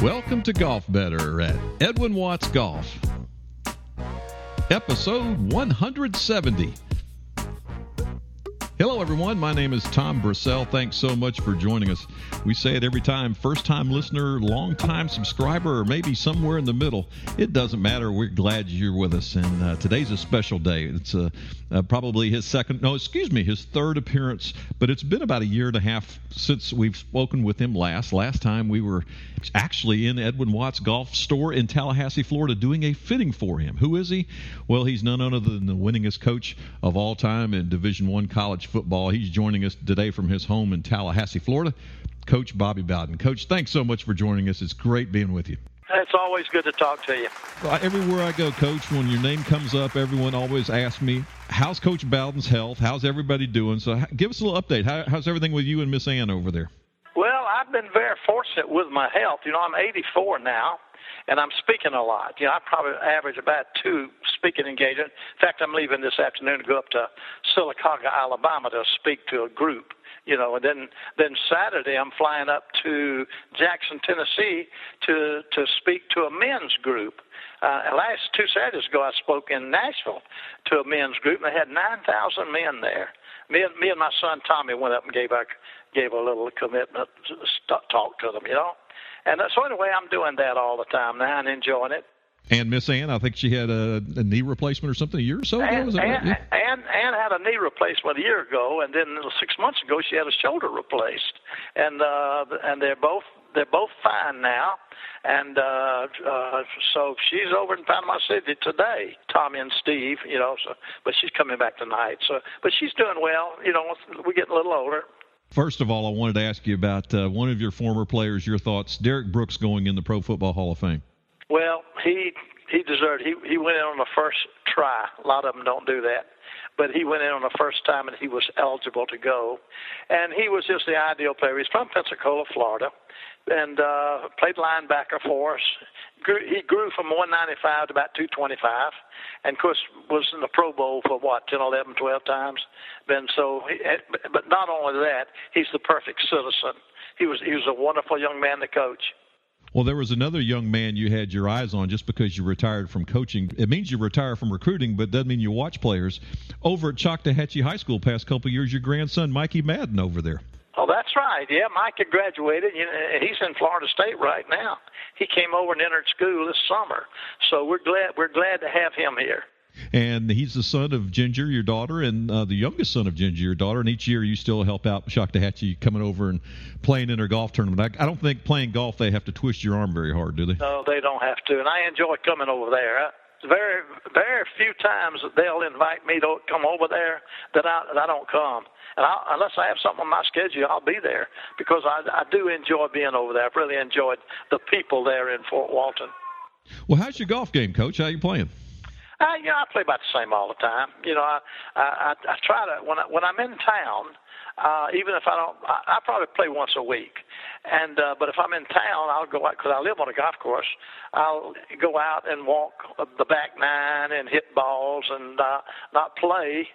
Welcome to Golf Better at Edwin Watts Golf, episode 170. Hello, everyone. My name is Tom Brissell. Thanks so much for joining us. We say it every time first time listener, long time subscriber, or maybe somewhere in the middle. It doesn't matter. We're glad you're with us. And uh, today's a special day. It's uh, uh, probably his second, no, excuse me, his third appearance, but it's been about a year and a half since we've spoken with him last. Last time we were actually in Edwin Watts Golf Store in Tallahassee, Florida, doing a fitting for him. Who is he? Well, he's none other than the winningest coach of all time in Division One college football. He's joining us today from his home in Tallahassee, Florida. Coach Bobby Bowden. Coach, thanks so much for joining us. It's great being with you. It's always good to talk to you. Everywhere I go, Coach, when your name comes up, everyone always asks me, "How's Coach Bowden's health? How's everybody doing?" So, give us a little update. How, how's everything with you and Miss Ann over there? I've been very fortunate with my health. You know, I'm 84 now, and I'm speaking a lot. You know, I probably average about two speaking engagements. In fact, I'm leaving this afternoon to go up to Sylacauga, Alabama, to speak to a group you know, and then then Saturday I'm flying up to Jackson, Tennessee, to to speak to a men's group. Uh, last two Saturdays ago, I spoke in Nashville to a men's group, and they had nine thousand men there. Me and me and my son Tommy went up and gave a gave a little commitment to talk to them, you know. And so anyway, I'm doing that all the time now and enjoying it. And Miss Ann, I think she had a, a, knee replacement or something a year or so ago. Ann, right? Ann, Ann had a knee replacement a year ago, and then six months ago she had a shoulder replaced, and uh, and they're both they're both fine now. And uh, uh, so she's over in Panama City today, Tommy and Steve, you know. So, but she's coming back tonight. So, but she's doing well. You know, we're getting a little older. First of all, I wanted to ask you about uh, one of your former players. Your thoughts, Derrick Brooks, going in the Pro Football Hall of Fame. Well, he he deserved. He he went in on the first try. A lot of them don't do that, but he went in on the first time and he was eligible to go, and he was just the ideal player. He's from Pensacola, Florida, and uh, played linebacker for us. He grew from 195 to about 225, and of course was in the Pro Bowl for what 10, 11, 12 times. Then so, but not only that, he's the perfect citizen. He was he was a wonderful young man to coach. Well, there was another young man you had your eyes on just because you retired from coaching. It means you retire from recruiting, but doesn't mean you watch players. Over at Choctawhatchee High School, past couple years, your grandson Mikey Madden over there. Oh, that's right. Yeah, Mike had graduated. You know, he's in Florida State right now. He came over and entered school this summer, so we're glad we're glad to have him here and he's the son of Ginger, your daughter, and uh, the youngest son of Ginger, your daughter. And each year you still help out Choctawhatchee coming over and playing in their golf tournament. I, I, don't think playing golf they have to twist your arm very hard, do they? No, they don't have to. And I enjoy coming over there. Very, very few times that they'll invite me to come over there that I that I don't come. And I, unless I have something on my schedule, I'll be there because I, I do enjoy being over there. I've really enjoyed the people there in Fort Walton. Well, how's your golf game, Coach? How you playing? Uh, you know, I play about the same all the time. You know, I I, I try to when I, when I'm in town. Uh, even if I don't, I, I probably play once a week. And uh, but if I'm in town, I'll go out because I live on a golf course. I'll go out and walk the back nine and hit balls and uh, not play,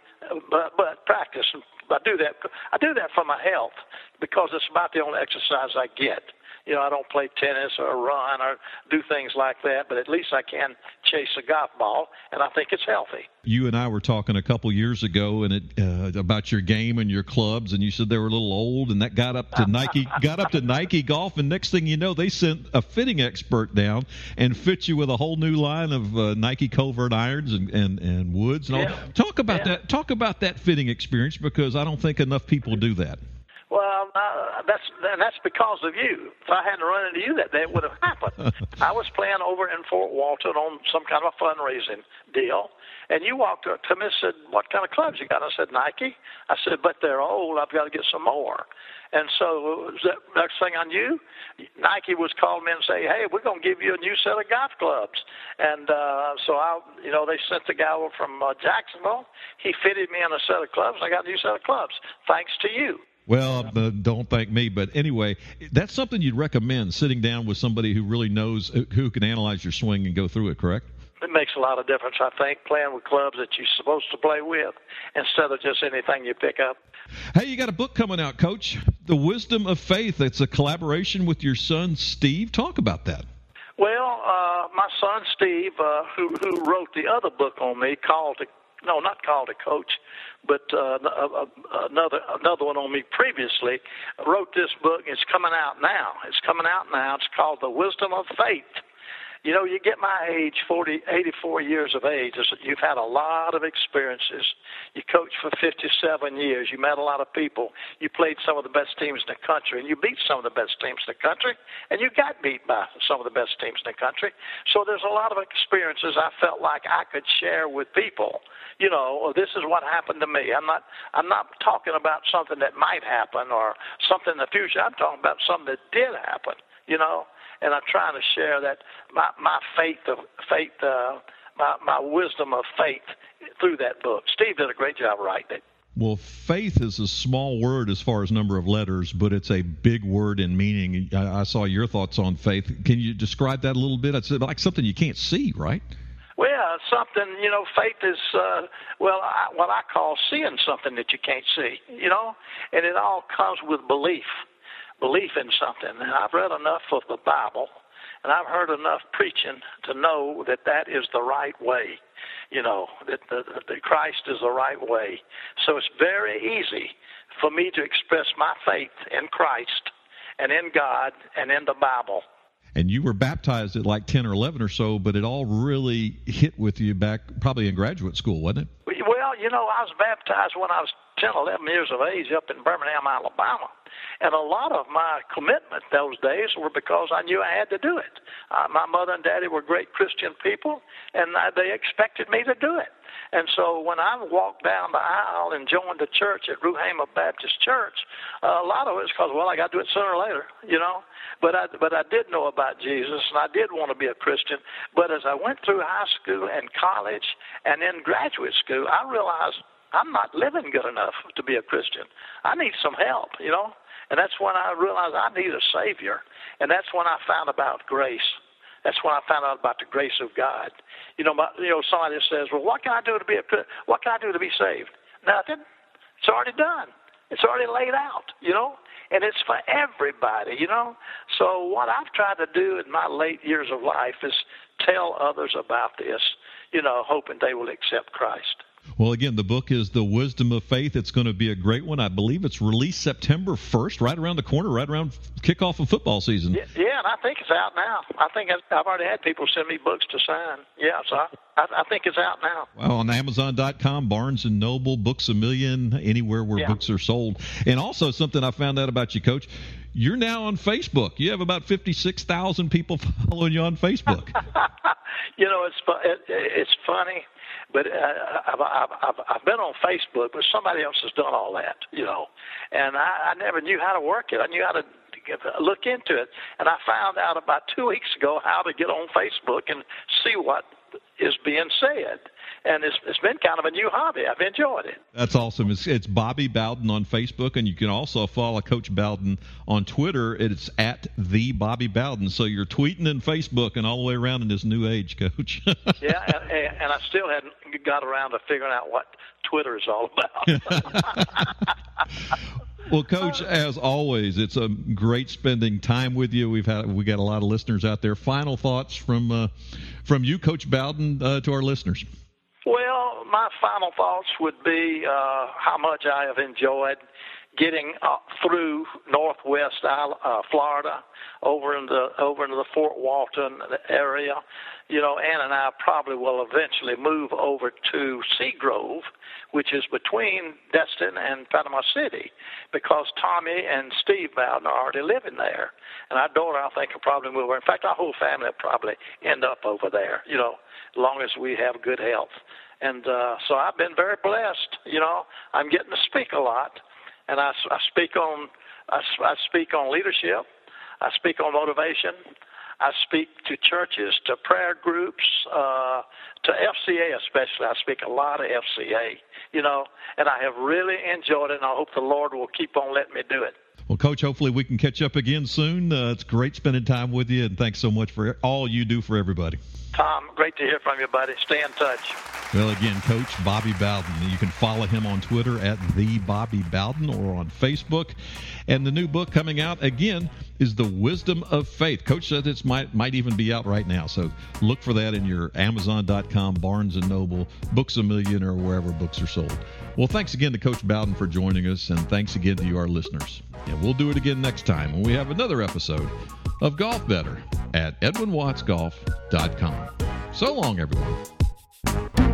but but practice. I do that. I do that for my health because it's about the only exercise I get you know, I don't play tennis or run or do things like that, but at least I can chase a golf ball, and I think it's healthy. You and I were talking a couple years ago, and it uh, about your game and your clubs, and you said they were a little old, and that got up to Nike, got up to Nike Golf, and next thing you know, they sent a fitting expert down and fit you with a whole new line of uh, Nike covert irons and and, and woods and all. Yeah. Talk about yeah. that. Talk about that fitting experience because I don't think enough people do that. Well, uh, that's and that's because of you. If I hadn't run into you that day, it would have happened. I was playing over in Fort Walton on some kind of a fundraising deal, and you walked up to me and said, "What kind of clubs you got?" I said, "Nike." I said, "But they're old. I've got to get some more." And so the next thing I knew, Nike was calling me and say, "Hey, we're going to give you a new set of golf clubs." And uh, so I, you know, they sent the guy over from uh, Jacksonville. He fitted me in a set of clubs. I got a new set of clubs thanks to you. Well, uh, don't thank me, but anyway, that's something you'd recommend sitting down with somebody who really knows who can analyze your swing and go through it. Correct? it makes a lot of difference, I think, playing with clubs that you're supposed to play with instead of just anything you pick up. Hey, you got a book coming out, Coach. The Wisdom of Faith. It's a collaboration with your son, Steve. Talk about that. Well, uh, my son Steve, uh, who who wrote the other book on me, called to no, not called a coach, but uh, another another one on me previously, wrote this book. It's coming out now. It's coming out now. It's called The Wisdom of Faith you know, you get my age, 40, 84 years of age, you've had a lot of experiences. You coached for 57 years. You met a lot of people. You played some of the best teams in the country, and you beat some of the best teams in the country, and you got beat by some of the best teams in the country. So there's a lot of experiences I felt like I could share with people. You know, this is what happened to me. I'm not. I'm not talking about something that might happen or something in the future. I'm talking about something that did happen. You know, and I'm trying to share that my my faith of faith, uh, my my wisdom of faith through that book. Steve did a great job writing it. Well, faith is a small word as far as number of letters, but it's a big word in meaning. I, I saw your thoughts on faith. Can you describe that a little bit? It's like something you can't see, right? Well, something you know, faith is uh, well, I, what I call seeing something that you can't see. You know, and it all comes with belief belief in something. And I've read enough of the Bible and I've heard enough preaching to know that that is the right way. You know, that, the, that Christ is the right way. So it's very easy for me to express my faith in Christ and in God and in the Bible. And you were baptized at like 10 or 11 or so, but it all really hit with you back probably in graduate school, wasn't it? Well, you know, I was baptized when I was 10, 11 years of age up in Birmingham, Alabama. And a lot of my commitment those days were because I knew I had to do it. Uh, my mother and daddy were great Christian people, and uh, they expected me to do it. And so when I walked down the aisle and joined the church at Ruhama Baptist Church, uh, a lot of it was because, well, I got to do it sooner or later, you know. But I, but I did know about Jesus, and I did want to be a Christian. But as I went through high school and college and then graduate school, I realized I'm not living good enough to be a Christian. I need some help, you know. And that's when I realized I need a Savior. And that's when I found about grace. That's when I found out about the grace of God. You know, my, you know, somebody says, "Well, what can I do to be a, what can I do to be saved?" Nothing. It's already done. It's already laid out. You know, and it's for everybody. You know. So what I've tried to do in my late years of life is tell others about this. You know, hoping they will accept Christ. Well, again, the book is The Wisdom of Faith. It's going to be a great one. I believe it's released September 1st, right around the corner, right around kickoff of football season. Yeah, and I think it's out now. I think I've already had people send me books to sign. Yeah, so I, I, I think it's out now. Well, on Amazon.com, Barnes & Noble, Books A Million, anywhere where yeah. books are sold. And also something I found out about you, Coach, you're now on Facebook. You have about 56,000 people following you on Facebook. you know, it's, it, it's funny but uh, I've, I've, I've been on Facebook, but somebody else has done all that, you know. And I, I never knew how to work it. I knew how to get, look into it, and I found out about two weeks ago how to get on Facebook and see what is being said and it's, it's been kind of a new hobby. I've enjoyed it. That's awesome. It's, it's Bobby Bowden on Facebook, and you can also follow Coach Bowden on Twitter. It's at the Bobby Bowden. So you're tweeting and Facebook and all the way around in this new age, Coach. yeah, and, and I still hadn't got around to figuring out what Twitter is all about. Well, Coach, as always, it's a great spending time with you. We've had we got a lot of listeners out there. Final thoughts from uh, from you, Coach Bowden, uh, to our listeners. Well, my final thoughts would be uh, how much I have enjoyed getting uh, through Northwest uh, Florida over into over into the Fort Walton area. You know, Ann and I probably will eventually move over to Seagrove, which is between Destin and Panama City, because Tommy and Steve Bowden are already living there, and our daughter I think will probably move over. In fact, our whole family will probably end up over there. You know, as long as we have good health. And uh, so I've been very blessed. You know, I'm getting to speak a lot, and I, I speak on I, I speak on leadership. I speak on motivation. I speak to churches, to prayer groups, uh, to FCA especially. I speak a lot of FCA, you know, and I have really enjoyed it, and I hope the Lord will keep on letting me do it. Well, Coach, hopefully we can catch up again soon. Uh, it's great spending time with you, and thanks so much for all you do for everybody. Tom, great to hear from you, buddy. Stay in touch. Well, again, Coach Bobby Bowden. You can follow him on Twitter at the Bobby Bowden or on Facebook. And the new book coming out again is The Wisdom of Faith. Coach said it might might even be out right now, so look for that in your Amazon.com, Barnes and Noble, Books a Million, or wherever books are sold. Well, thanks again to Coach Bowden for joining us, and thanks again to you, our listeners. And we'll do it again next time when we have another episode of Golf Better at EdwinWattsGolf.com. So long, everyone.